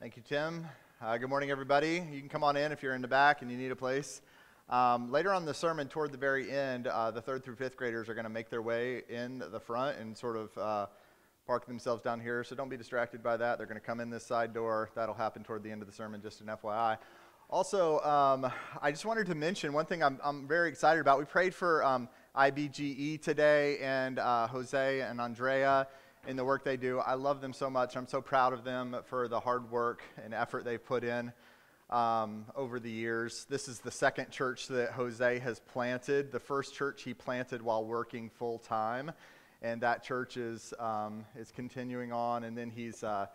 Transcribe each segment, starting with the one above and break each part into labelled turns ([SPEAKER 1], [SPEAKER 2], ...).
[SPEAKER 1] Thank you, Tim. Uh, good morning, everybody. You can come on in if you're in the back and you need a place. Um, later on the sermon, toward the very end, uh, the third through fifth graders are going to make their way in the front and sort of uh, park themselves down here. So don't be distracted by that. They're going to come in this side door. That'll happen toward the end of the sermon, just an FYI. Also, um, I just wanted to mention one thing I'm, I'm very excited about. We prayed for um, IBGE today and uh, Jose and Andrea in the work they do. I love them so much. I'm so proud of them for the hard work and effort they've put in um, over the years. This is the second church that Jose has planted. The first church he planted while working full time, and that church is um, is continuing on. And then he's uh,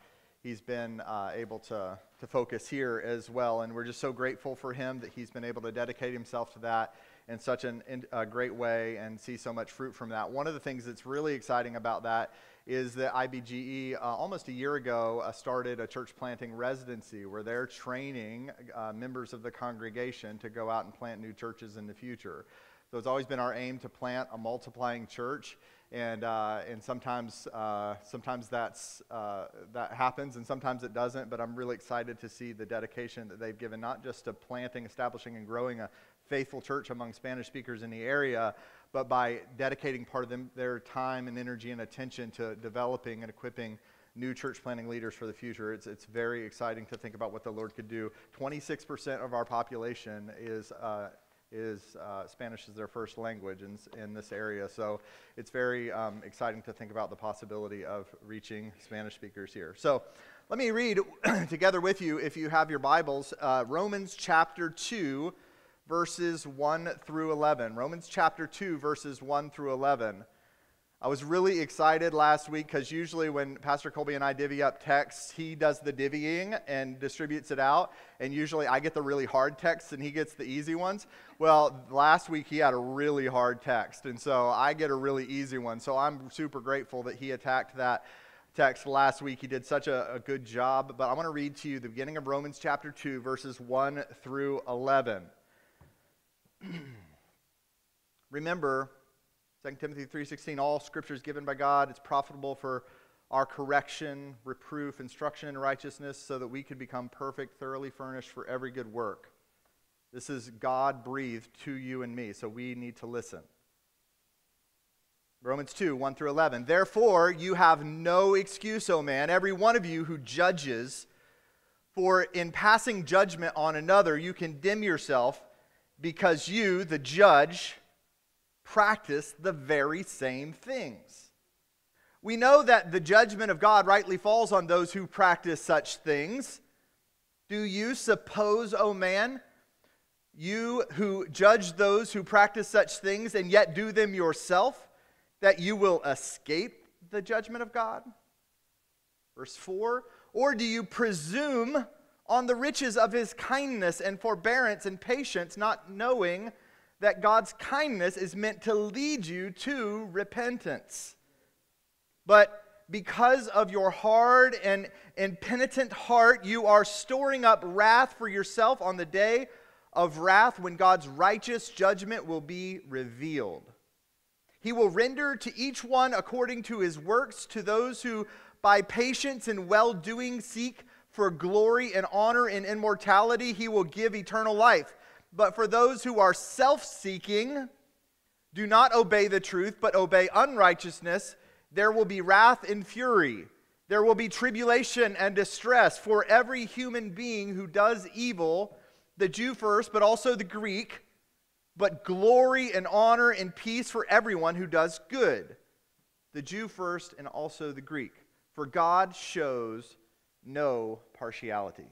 [SPEAKER 1] he's been uh, able to to focus here as well. And we're just so grateful for him that he's been able to dedicate himself to that in such an, in, a great way and see so much fruit from that. One of the things that's really exciting about that is that IBGE uh, almost a year ago uh, started a church planting residency where they're training uh, members of the congregation to go out and plant new churches in the future. So it's always been our aim to plant a multiplying church, and uh, and sometimes uh, sometimes that's uh, that happens, and sometimes it doesn't. But I'm really excited to see the dedication that they've given, not just to planting, establishing, and growing a faithful church among Spanish speakers in the area, but by dedicating part of them, their time and energy and attention to developing and equipping new church planting leaders for the future. It's, it's very exciting to think about what the Lord could do. 26% of our population is, uh, is uh, Spanish as their first language in, in this area. So it's very um, exciting to think about the possibility of reaching Spanish speakers here. So let me read together with you, if you have your Bibles, uh, Romans chapter 2 verses 1 through 11. Romans chapter 2, verses 1 through 11. I was really excited last week because usually when Pastor Colby and I divvy up texts, he does the divvying and distributes it out. And usually I get the really hard texts and he gets the easy ones. Well, last week he had a really hard text. And so I get a really easy one. So I'm super grateful that he attacked that text last week. He did such a, a good job. But I want to read to you the beginning of Romans chapter 2, verses 1 through 11. Remember, 2 Timothy 3:16 all scripture is given by God. It's profitable for our correction, reproof, instruction in righteousness so that we can become perfect, thoroughly furnished for every good work. This is God breathed to you and me, so we need to listen. Romans 2, 1 through 11. Therefore, you have no excuse, O man, every one of you who judges, for in passing judgment on another, you condemn yourself because you, the judge, practice the very same things. We know that the judgment of God rightly falls on those who practice such things. Do you suppose, O oh man, you who judge those who practice such things and yet do them yourself, that you will escape the judgment of God? Verse 4 Or do you presume on the riches of his kindness and forbearance and patience, not knowing that God's kindness is meant to lead you to repentance. But because of your hard and, and penitent heart, you are storing up wrath for yourself on the day of wrath when God's righteous judgment will be revealed. He will render to each one according to his works, to those who by patience and well doing seek for glory and honor and immortality, he will give eternal life. But for those who are self seeking, do not obey the truth, but obey unrighteousness, there will be wrath and fury. There will be tribulation and distress for every human being who does evil, the Jew first, but also the Greek, but glory and honor and peace for everyone who does good, the Jew first and also the Greek. For God shows no partiality.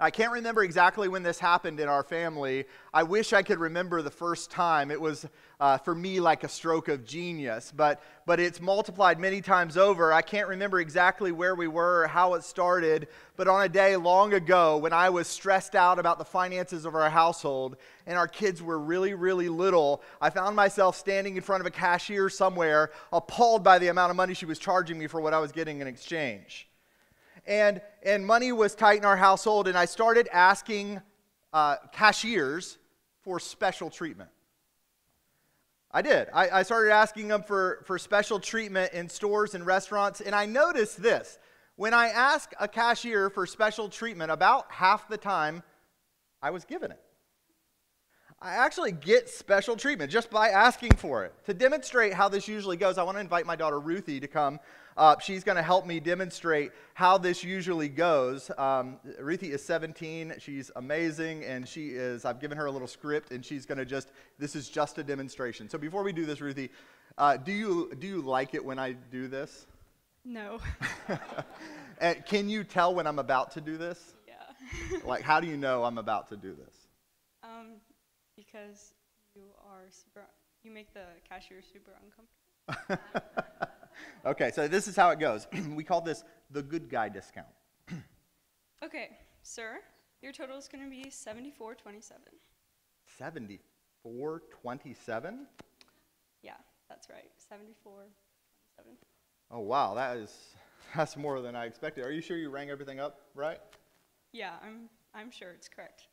[SPEAKER 1] I can't remember exactly when this happened in our family. I wish I could remember the first time. It was, uh, for me, like a stroke of genius, but, but it's multiplied many times over. I can't remember exactly where we were how it started, but on a day long ago when I was stressed out about the finances of our household and our kids were really, really little, I found myself standing in front of a cashier somewhere, appalled by the amount of money she was charging me for what I was getting in exchange and, and money was tight in our household, and I started asking uh, cashiers for special treatment. I did. I, I started asking them for, for special treatment in stores and restaurants, and I noticed this. When I ask a cashier for special treatment, about half the time I was given it. I actually get special treatment just by asking for it. To demonstrate how this usually goes, I want to invite my daughter Ruthie to come up. She's going to help me demonstrate how this usually goes. Um, Ruthie is 17. She's amazing, and she is, I've given her a little script, and she's going to just, this is just a demonstration. So before we do this, Ruthie, uh, do, you, do you like it when I do this?
[SPEAKER 2] No.
[SPEAKER 1] and can you tell when I'm about to do this?
[SPEAKER 2] Yeah.
[SPEAKER 1] like, how do you know I'm about to do this?
[SPEAKER 2] Um, because you are super, you make the cashier super uncomfortable.
[SPEAKER 1] okay, so this is how it goes. we call this the good guy discount.
[SPEAKER 2] okay, sir, your total is going to be 7427.
[SPEAKER 1] 7427?
[SPEAKER 2] Yeah, that's right. 7427.
[SPEAKER 1] Oh wow, that is that's more than I expected. Are you sure you rang everything up right?
[SPEAKER 2] Yeah, I'm I'm sure it's correct.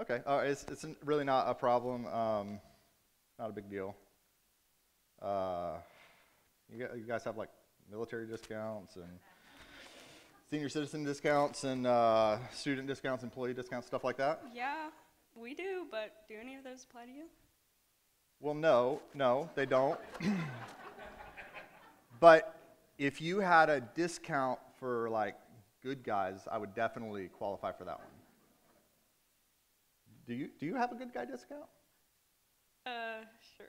[SPEAKER 1] Okay, uh, it's it's really not a problem. Um, not a big deal. Uh, you, you guys have like military discounts and senior citizen discounts and uh, student discounts, employee discounts, stuff like that?
[SPEAKER 2] Yeah, we do, but do any of those apply to you?
[SPEAKER 1] Well, no, no, they don't. but if you had a discount for like good guys, I would definitely qualify for that one. Do you, do you have a good guy discount?
[SPEAKER 2] Uh, sure.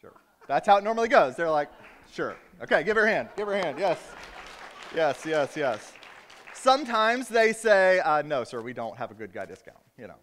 [SPEAKER 1] Sure. That's how it normally goes. They're like, sure. Okay, give her a hand. Give her a hand. Yes. Yes, yes, yes. Sometimes they say, uh, no, sir, we don't have a good guy discount. You know,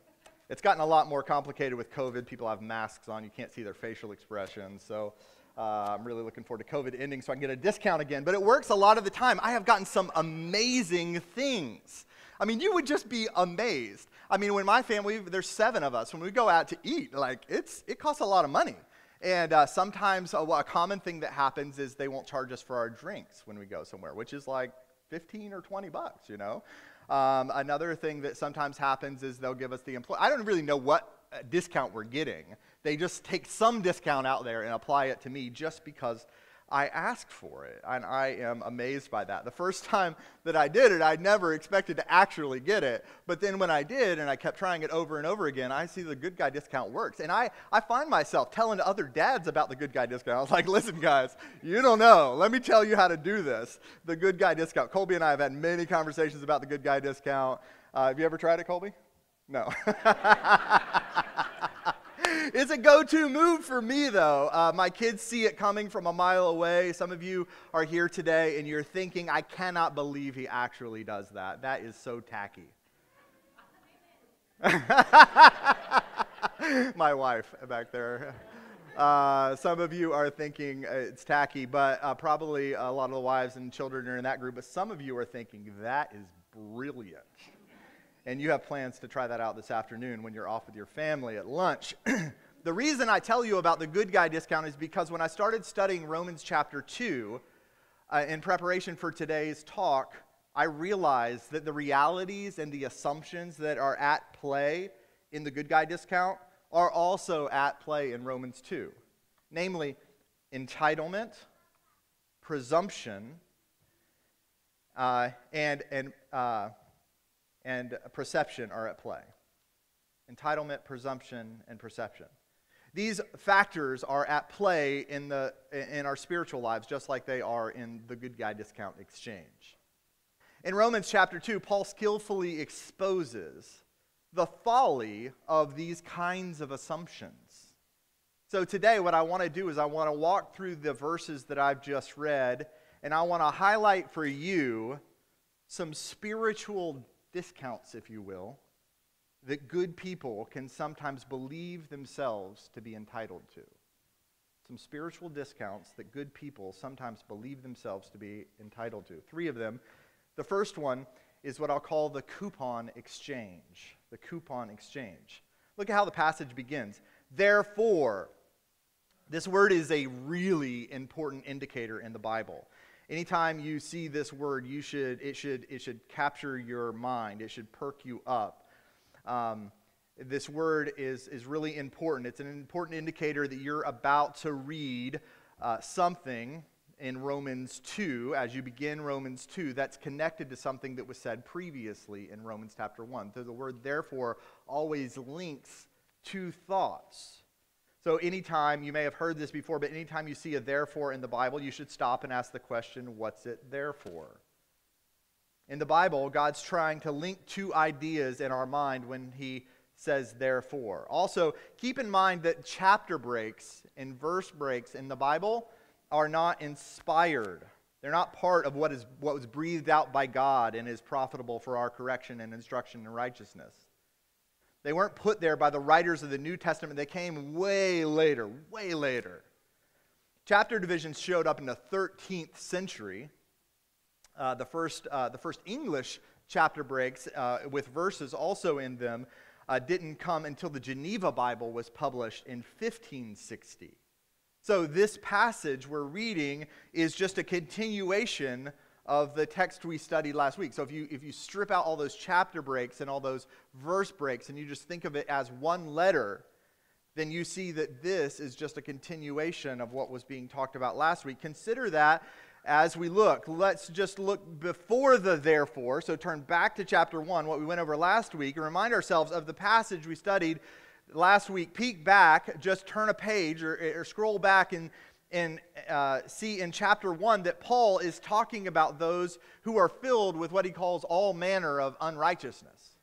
[SPEAKER 1] it's gotten a lot more complicated with COVID. People have masks on. You can't see their facial expressions. So uh, I'm really looking forward to COVID ending so I can get a discount again. But it works a lot of the time. I have gotten some amazing things. I mean, you would just be amazed. I mean, when my family, there's seven of us, when we go out to eat, like, it's, it costs a lot of money. And uh, sometimes a, a, common thing that happens is they won't charge us for our drinks when we go somewhere, which is like 15 or 20 bucks, you know? Um, another thing that sometimes happens is they'll give us the employee. I don't really know what uh, discount we're getting. They just take some discount out there and apply it to me just because I asked for it, and I am amazed by that. The first time that I did it, I never expected to actually get it. But then when I did, and I kept trying it over and over again, I see the good guy discount works. And I, I find myself telling other dads about the good guy discount. I was like, listen, guys, you don't know. Let me tell you how to do this. The good guy discount. Colby and I have had many conversations about the good guy discount. Uh, have you ever tried it, Colby? No. it's a go to move for me, though. Uh, my kids see it coming from a mile away. Some of you are here today and you're thinking, I cannot believe he actually does that. That is so tacky. my wife back there. Uh, some of you are thinking uh, it's tacky, but uh, probably a lot of the wives and children are in that group. But some of you are thinking that is brilliant and you have plans to try that out this afternoon when you're off with your family at lunch. the reason I tell you about the good guy discount is because when I started studying Romans chapter 2 uh, in preparation for today's talk, I realized that the realities and the assumptions that are at play in the good guy discount are also at play in Romans 2. Namely, entitlement, presumption, uh, and, and uh, and perception are at play entitlement, presumption, and perception. These factors are at play in, the, in our spiritual lives, just like they are in the good guy discount exchange. In Romans chapter 2, Paul skillfully exposes the folly of these kinds of assumptions. So today, what I want to do is I want to walk through the verses that I've just read, and I want to highlight for you some spiritual discounts, if you will, that good people can sometimes believe themselves to be entitled to. Some spiritual discounts that good people sometimes believe themselves to be entitled to. Three of them. The first one is what I'll call the coupon exchange. The coupon exchange. Look at how the passage begins. Therefore, this word is a really important indicator in the Bible anytime you see this word, you should, it, should, it should capture your mind, it should perk you up. Um, this word is, is really important. It's an important indicator that you're about to read uh, something, in Romans 2, as you begin Romans 2, that's connected to something that was said previously in Romans chapter 1. So the word therefore always links two thoughts. So anytime, you may have heard this before, but anytime you see a therefore in the Bible, you should stop and ask the question, what's it there for? In the Bible, God's trying to link two ideas in our mind when he says therefore. Also, keep in mind that chapter breaks and verse breaks in the Bible are not inspired. They're not part of what, is, what was breathed out by God and is profitable for our correction and instruction in righteousness. They weren't put there by the writers of the New Testament. They came way later, way later. Chapter divisions showed up in the 13th century. Uh, the, first, uh, the first English chapter breaks uh, with verses also in them uh, didn't come until the Geneva Bible was published in 1560. So, this passage we're reading is just a continuation of the text we studied last week. So, if you, if you strip out all those chapter breaks and all those verse breaks and you just think of it as one letter, then you see that this is just a continuation of what was being talked about last week. Consider that as we look. Let's just look before the therefore. So turn back to chapter 1, what we went over last week, and remind ourselves of the passage we studied last week. Peek back, just turn a page or, or scroll back and, and uh, see in chapter 1 that Paul is talking about those who are filled with what he calls all manner of unrighteousness.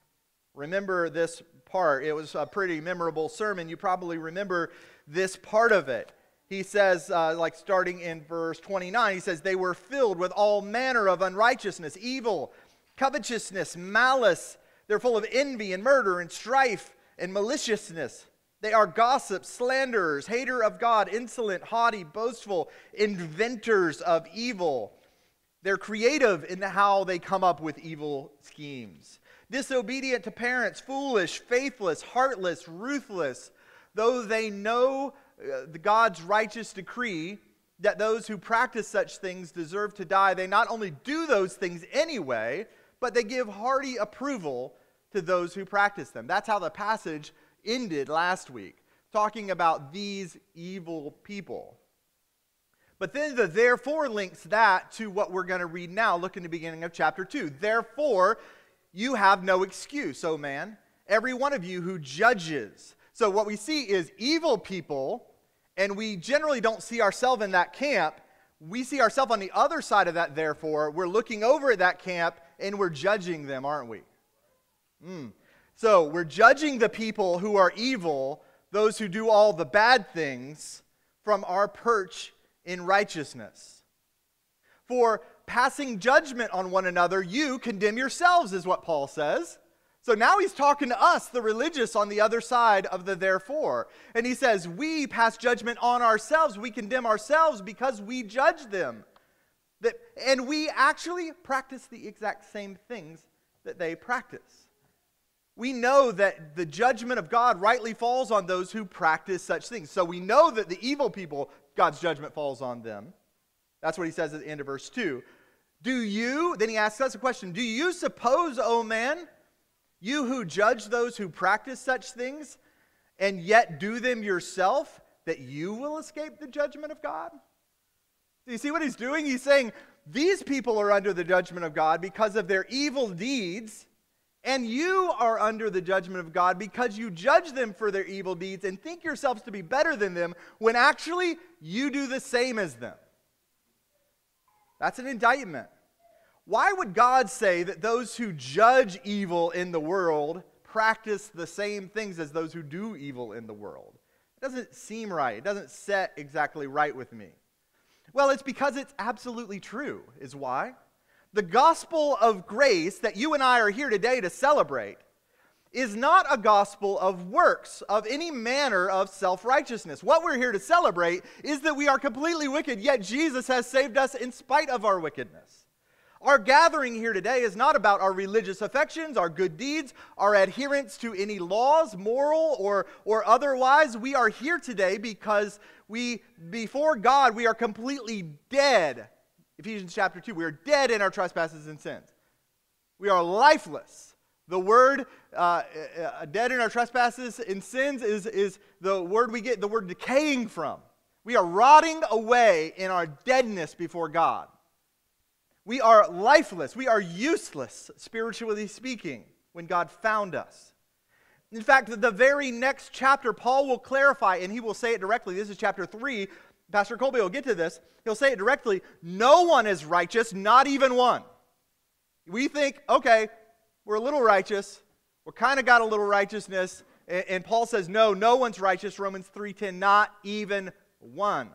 [SPEAKER 1] Remember this part. It was a pretty memorable sermon. You probably remember this part of it he says, uh, like starting in verse 29, he says, They were filled with all manner of unrighteousness, evil, covetousness, malice. They're full of envy and murder and strife and maliciousness. They are gossips, slanderers, hater of God, insolent, haughty, boastful, inventors of evil. They're creative in how they come up with evil schemes. Disobedient to parents, foolish, faithless, heartless, ruthless. Though they know uh, God's righteous decree that those who practice such things deserve to die, they not only do those things anyway, but they give hearty approval to those who practice them. That's how the passage ended last week, talking about these evil people. But then the therefore links that to what we're going to read now. Look in the beginning of chapter 2. Therefore, you have no excuse, O man, every one of you who judges so what we see is evil people, and we generally don't see ourselves in that camp. We see ourselves on the other side of that, therefore. We're looking over at that camp and we're judging them, aren't we? Mm. So we're judging the people who are evil, those who do all the bad things, from our perch in righteousness. For passing judgment on one another, you condemn yourselves, is what Paul says. So now he's talking to us, the religious, on the other side of the therefore. And he says, We pass judgment on ourselves. We condemn ourselves because we judge them. That, and we actually practice the exact same things that they practice. We know that the judgment of God rightly falls on those who practice such things. So we know that the evil people, God's judgment falls on them. That's what he says at the end of verse 2. Do you, then he asks us a question Do you suppose, O man, you who judge those who practice such things and yet do them yourself, that you will escape the judgment of God? Do you see what he's doing? He's saying, These people are under the judgment of God because of their evil deeds, and you are under the judgment of God because you judge them for their evil deeds and think yourselves to be better than them when actually you do the same as them. That's an indictment. Why would God say that those who judge evil in the world practice the same things as those who do evil in the world? It doesn't seem right. It doesn't set exactly right with me. Well, it's because it's absolutely true, is why. The gospel of grace that you and I are here today to celebrate is not a gospel of works, of any manner of self righteousness. What we're here to celebrate is that we are completely wicked, yet Jesus has saved us in spite of our wickedness. Our gathering here today is not about our religious affections, our good deeds, our adherence to any laws, moral or, or otherwise. We are here today because we, before God, we are completely dead. Ephesians chapter 2, we are dead in our trespasses and sins. We are lifeless. The word uh, uh, dead in our trespasses and sins is, is the word we get the word decaying from. We are rotting away in our deadness before God. We are lifeless. We are useless, spiritually speaking, when God found us. In fact, the very next chapter, Paul will clarify, and he will say it directly. This is chapter 3. Pastor Colby will get to this. He'll say it directly No one is righteous, not even one. We think, okay, we're a little righteous. We're kind of got a little righteousness. And Paul says, no, no one's righteous. Romans 3:10, not even one.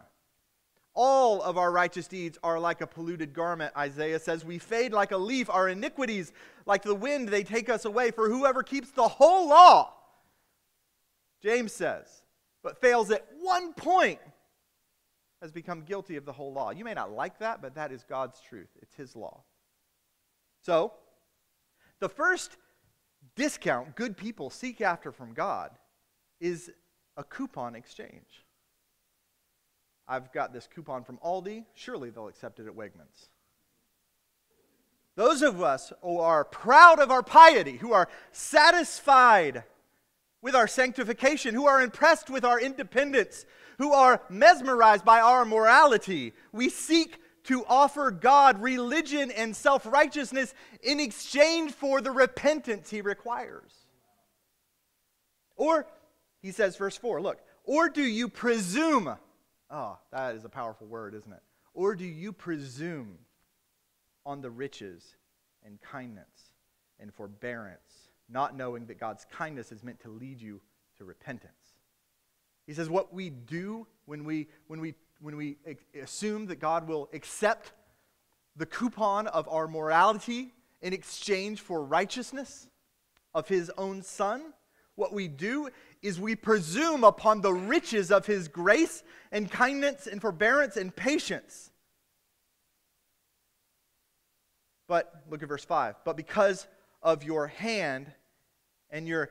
[SPEAKER 1] All of our righteous deeds are like a polluted garment, Isaiah says. We fade like a leaf. Our iniquities, like the wind, they take us away. For whoever keeps the whole law, James says, but fails at one point, has become guilty of the whole law. You may not like that, but that is God's truth. It's His law. So, the first discount good people seek after from God is a coupon exchange. I've got this coupon from Aldi. Surely they'll accept it at Wegmans. Those of us who are proud of our piety, who are satisfied with our sanctification, who are impressed with our independence, who are mesmerized by our morality, we seek to offer God religion and self righteousness in exchange for the repentance he requires. Or, he says, verse 4, look, or do you presume? Oh, that is a powerful word, isn't it? Or do you presume on the riches and kindness and forbearance, not knowing that God's kindness is meant to lead you to repentance? He says, what we do when we, when we when we assume that God will accept the coupon of our morality in exchange for righteousness of his own son, what we do is we presume upon the riches of his grace and kindness and forbearance and patience. But look at verse 5. But because of your hand and your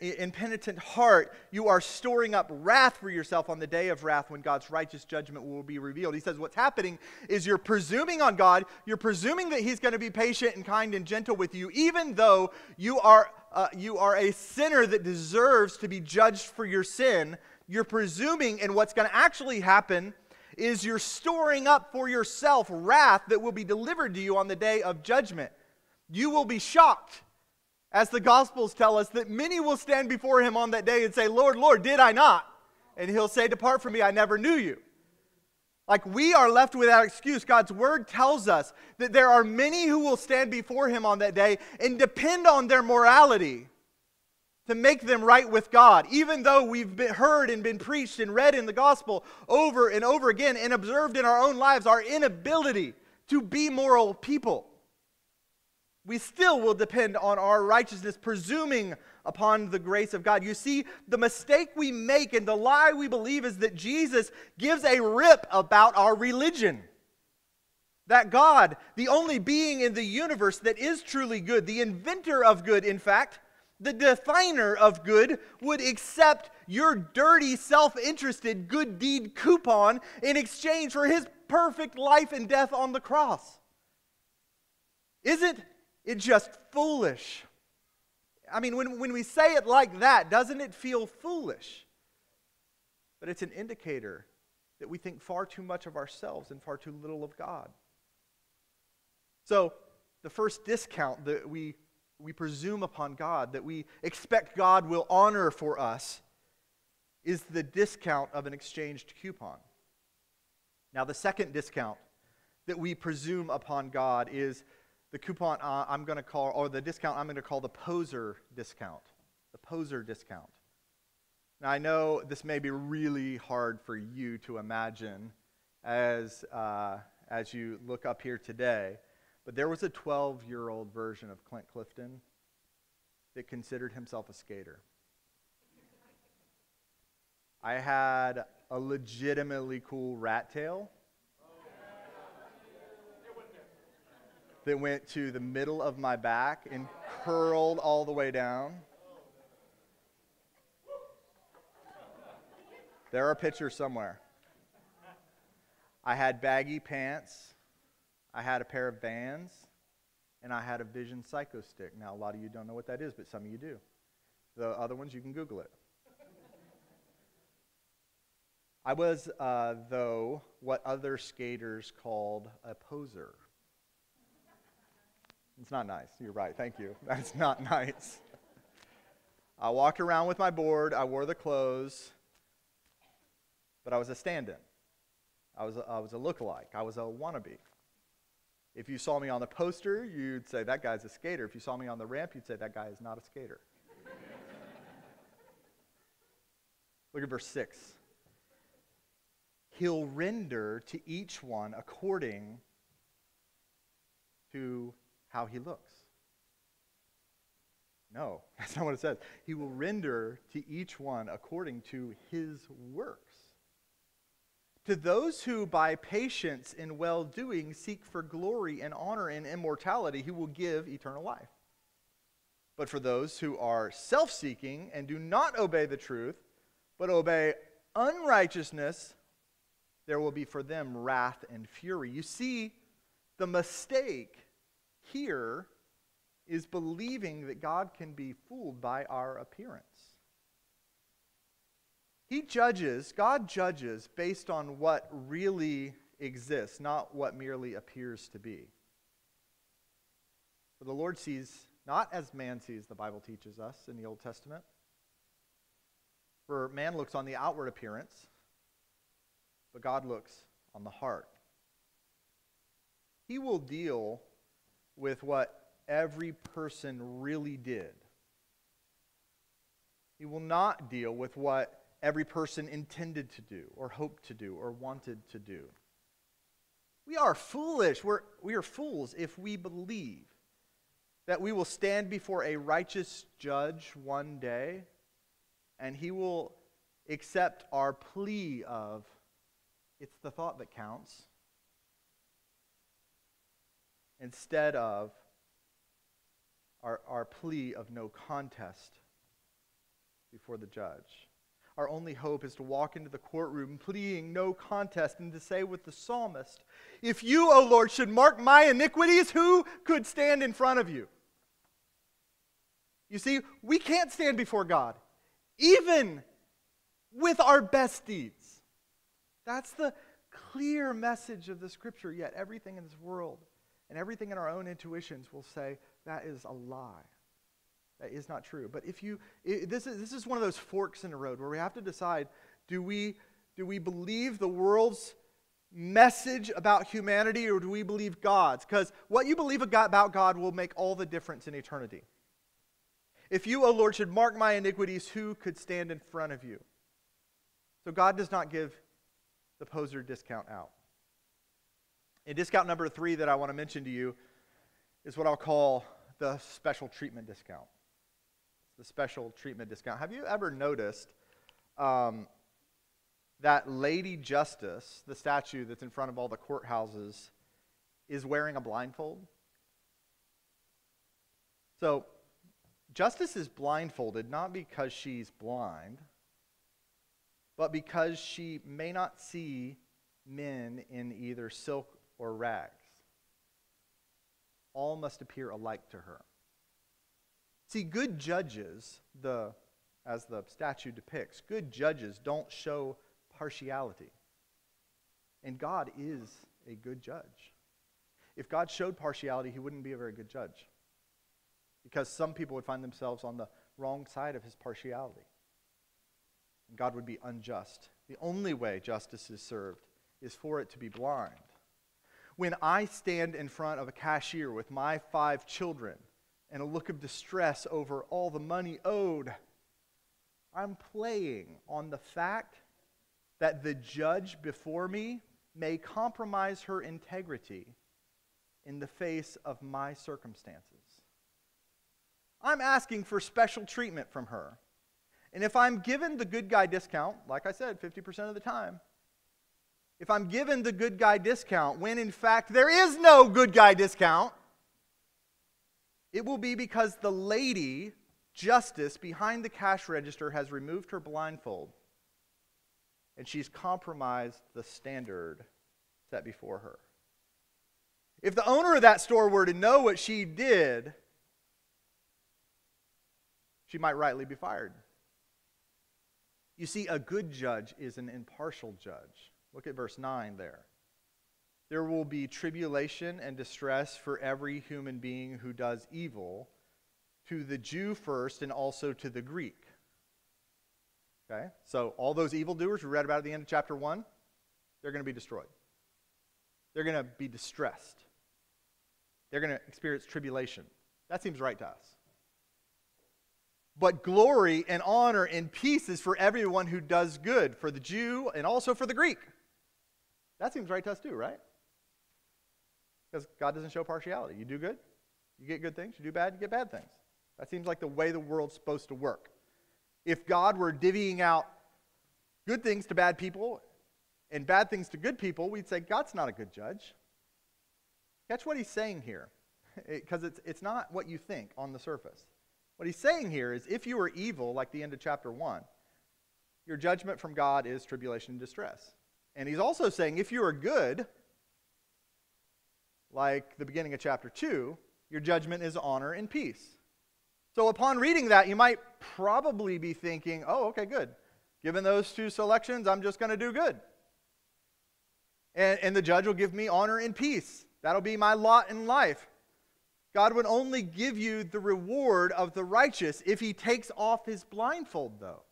[SPEAKER 1] impenitent heart, you are storing up wrath for yourself on the day of wrath when God's righteous judgment will be revealed. He says, What's happening is you're presuming on God, you're presuming that He's going to be patient and kind and gentle with you, even though you are, uh, you are a sinner that deserves to be judged for your sin. You're presuming, and what's going to actually happen is you're storing up for yourself wrath that will be delivered to you on the day of judgment. You will be shocked as the Gospels tell us, that many will stand before him on that day and say, Lord, Lord, did I not? And he'll say, Depart from me, I never knew you. Like we are left without excuse. God's word tells us that there are many who will stand before him on that day and depend on their morality to make them right with God, even though we've been heard and been preached and read in the gospel over and over again and observed in our own lives our inability to be moral people we still will depend on our righteousness, presuming upon the grace of God. You see, the mistake we make and the lie we believe is that Jesus gives a rip about our religion. That God, the only being in the universe that is truly good, the inventor of good, in fact, the definer of good, would accept your dirty, self interested good deed coupon in exchange for his perfect life and death on the cross. Isn't it's just foolish. I mean, when, when we say it like that, doesn't it feel foolish? But it's an indicator that we think far too much of ourselves and far too little of God. So, the first discount that we, we presume upon God, that we expect God will honor for us, is the discount of an exchanged coupon. Now, the second discount that we presume upon God is the coupon uh, I'm going to call, or the discount I'm going to call the poser discount. The poser discount. Now, I know this may be really hard for you to imagine as, uh, as you look up here today, but there was a 12 year old version of Clint Clifton that considered himself a skater. I had a legitimately cool rat tail that went to the middle of my back and curled all the way down. There are pictures somewhere. I had baggy pants, I had a pair of vans, and I had a Vision Psycho stick. Now, a lot of you don't know what that is, but some of you do. The other ones, you can Google it. I was, uh, though, what other skaters called a poser. It's not nice. You're right. Thank you. That's not nice. I walked around with my board. I wore the clothes, but I was a stand-in. I was a, I was a lookalike. I was a wannabe. If you saw me on the poster, you'd say that guy's a skater. If you saw me on the ramp, you'd say that guy is not a skater. Look at verse 6. He'll render to each one according to how he looks. No, that's not what it says. He will render to each one according to his works. To those who by patience and well doing seek for glory and honor and immortality, he will give eternal life. But for those who are self seeking and do not obey the truth, but obey unrighteousness, there will be for them wrath and fury. You see, the mistake here is believing that God can be fooled by our appearance. He judges, God judges based on what really exists, not what merely appears to be. For the Lord sees not as man sees, the Bible teaches us in the Old Testament. For man looks on the outward appearance, but God looks on the heart. He will deal with what every person really did. He will not deal with what every person intended to do, or hoped to do, or wanted to do. We are foolish. We're, we are fools if we believe that we will stand before a righteous judge one day and he will accept our plea of, it's the thought that counts, instead of our, our plea of no contest before the judge. Our only hope is to walk into the courtroom pleading no contest and to say with the psalmist, If you, O Lord, should mark my iniquities, who could stand in front of you? You see, we can't stand before God, even with our best deeds. That's the clear message of the scripture, yet everything in this world and everything in our own intuitions will say that is a lie. That is not true. But if you, this, is, this is one of those forks in the road where we have to decide do we, do we believe the world's message about humanity or do we believe God's? Because what you believe about God will make all the difference in eternity. If you, O Lord, should mark my iniquities, who could stand in front of you? So God does not give the poser discount out. And discount number three that I want to mention to you is what I'll call the special treatment discount. the special treatment discount. Have you ever noticed um, that Lady Justice, the statue that's in front of all the courthouses, is wearing a blindfold? So, Justice is blindfolded not because she's blind, but because she may not see men in either silk or rags. All must appear alike to her. See, good judges, the, as the statue depicts, good judges don't show partiality. And God is a good judge. If God showed partiality, he wouldn't be a very good judge. Because some people would find themselves on the wrong side of his partiality. And God would be unjust. The only way justice is served is for it to be blind when I stand in front of a cashier with my five children and a look of distress over all the money owed, I'm playing on the fact that the judge before me may compromise her integrity in the face of my circumstances. I'm asking for special treatment from her. And if I'm given the good guy discount, like I said, 50% of the time, if I'm given the good guy discount when in fact there is no good guy discount, it will be because the lady, Justice, behind the cash register has removed her blindfold and she's compromised the standard set before her. If the owner of that store were to know what she did, she might rightly be fired. You see, a good judge is an impartial judge. Look at verse 9 there. There will be tribulation and distress for every human being who does evil, to the Jew first and also to the Greek. Okay? So, all those evildoers we read about at the end of chapter 1, they're going to be destroyed. They're going to be distressed. They're going to experience tribulation. That seems right to us. But glory and honor and peace is for everyone who does good, for the Jew and also for the Greek. That seems right to us too, right? Because God doesn't show partiality. You do good, you get good things. You do bad, you get bad things. That seems like the way the world's supposed to work. If God were divvying out good things to bad people and bad things to good people, we'd say God's not a good judge. Catch what he's saying here, because it, it's, it's not what you think on the surface. What he's saying here is if you are evil, like the end of chapter 1, your judgment from God is tribulation and distress. And he's also saying if you are good, like the beginning of chapter 2, your judgment is honor and peace. So upon reading that, you might probably be thinking, oh, okay, good. Given those two selections, I'm just going to do good. And, and the judge will give me honor and peace. That'll be my lot in life. God would only give you the reward of the righteous if he takes off his blindfold, though,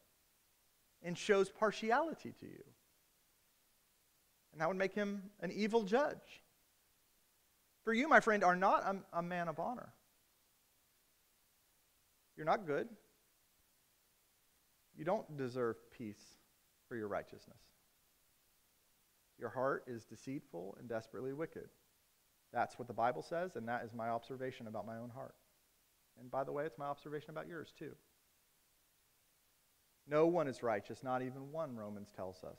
[SPEAKER 1] and shows partiality to you. And that would make him an evil judge. For you, my friend, are not a, a man of honor. You're not good. You don't deserve peace for your righteousness. Your heart is deceitful and desperately wicked. That's what the Bible says, and that is my observation about my own heart. And by the way, it's my observation about yours too. No one is righteous, not even one, Romans tells us.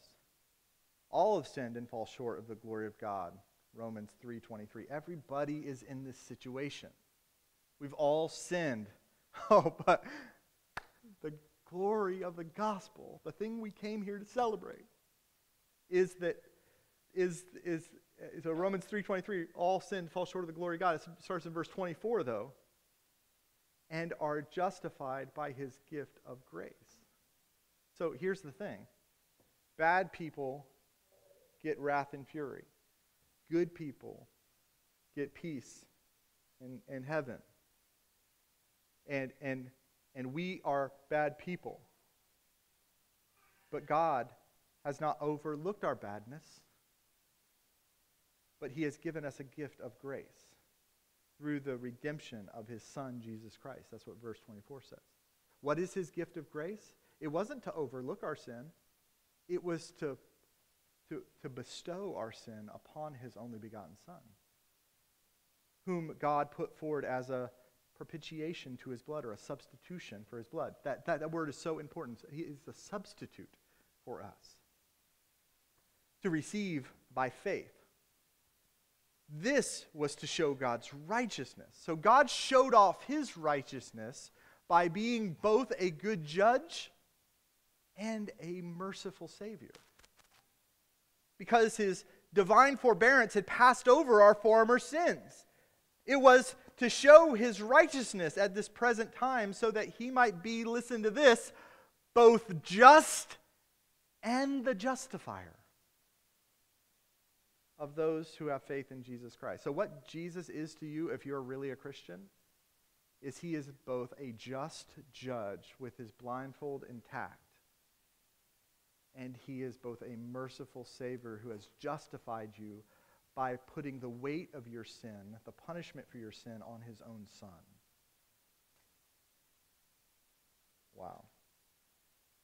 [SPEAKER 1] All have sinned and fall short of the glory of God, Romans 3:23. Everybody is in this situation. We've all sinned. Oh, but the glory of the gospel, the thing we came here to celebrate, is that is is so Romans 3.23, all sin falls short of the glory of God. It starts in verse 24, though. And are justified by his gift of grace. So here's the thing bad people get wrath and fury, good people get peace and, in heaven. And, and, and we are bad people. But God has not overlooked our badness but he has given us a gift of grace through the redemption of his son, Jesus Christ. That's what verse 24 says. What is his gift of grace? It wasn't to overlook our sin, it was to, to, to bestow our sin upon his only begotten Son, whom God put forward as a propitiation to his blood or a substitution for his blood. That, that, that word is so important. He is the substitute for us. To receive by faith this was to show God's righteousness. So God showed off his righteousness by being both a good judge and a merciful Savior. Because his divine forbearance had passed over our former sins. It was to show his righteousness at this present time so that he might be, listen to this, both just and the justifier of those who have faith in Jesus Christ. So, what Jesus is to you, if you're really a Christian, is he is both a just judge with his blindfold intact, and he is both a merciful Savior who has justified you by putting the weight of your sin, the punishment for your sin, on his own Son. Wow.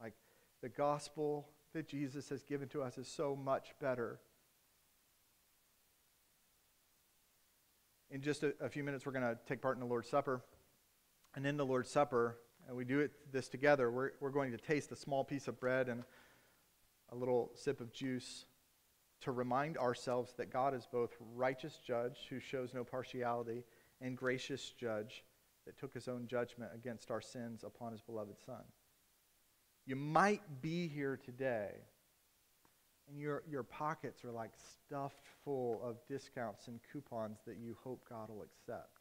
[SPEAKER 1] Like the gospel that Jesus has given to us is so much better in just a, a few minutes, we're going to take part in the Lord's Supper. And in the Lord's Supper, and we do it this together, we're, we're going to taste a small piece of bread and a little sip of juice to remind ourselves that God is both righteous judge who shows no partiality and gracious judge that took his own judgment against our sins upon his beloved Son. You might be here today and your, your pockets are like stuffed full of discounts and coupons that you hope God will accept.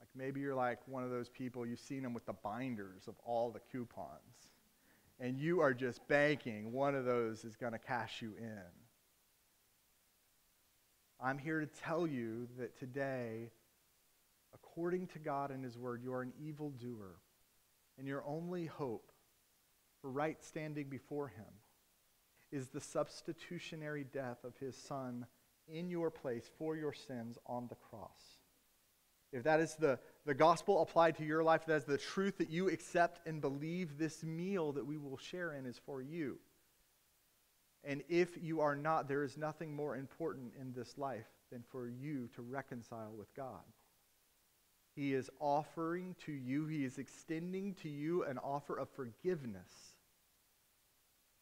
[SPEAKER 1] Like maybe you're like one of those people, you've seen them with the binders of all the coupons. And you are just banking one of those is going to cash you in. I'm here to tell you that today, according to God and His Word, you are an evildoer, and your only hope for right standing before Him is the substitutionary death of His Son in your place for your sins on the cross. If that is the, the gospel applied to your life, that is the truth that you accept and believe, this meal that we will share in is for you. And if you are not, there is nothing more important in this life than for you to reconcile with God. He is offering to you, He is extending to you an offer of forgiveness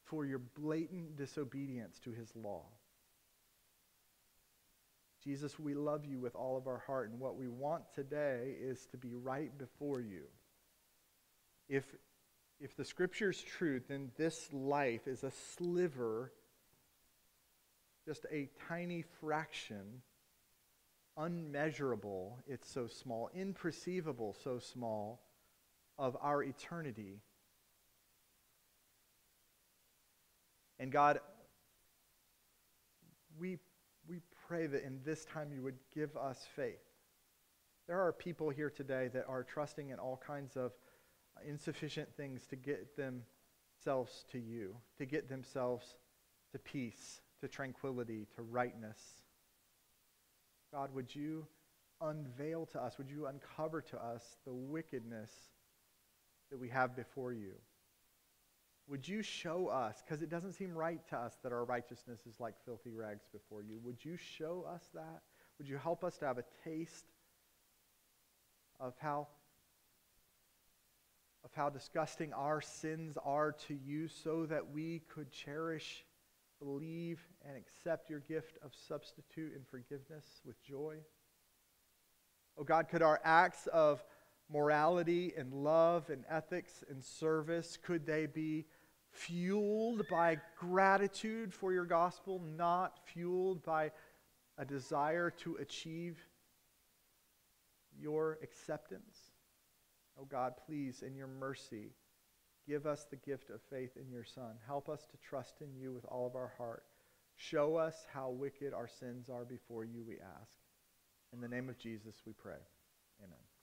[SPEAKER 1] for your blatant disobedience to His law. Jesus, we love you with all of our heart, and what we want today is to be right before you. If, if the scripture's true, then this life is a sliver, just a tiny fraction, unmeasurable, it's so small, imperceivable, so small, of our eternity. And God, we pray that in this time you would give us faith. There are people here today that are trusting in all kinds of insufficient things to get themselves to you, to get themselves to peace, to tranquility, to rightness. God, would you unveil to us, would you uncover to us the wickedness that we have before you? Would you show us, because it doesn't seem right to us that our righteousness is like filthy rags before you, would you show us that? Would you help us to have a taste of how, of how disgusting our sins are to you so that we could cherish, believe, and accept your gift of substitute and forgiveness with joy? Oh God, could our acts of morality and love and ethics and service, could they be fueled by gratitude for your gospel, not fueled by a desire to achieve your acceptance. Oh God, please, in your mercy, give us the gift of faith in your Son. Help us to trust in you with all of our heart. Show us how wicked our sins are before you, we ask. In the name of Jesus, we pray. Amen.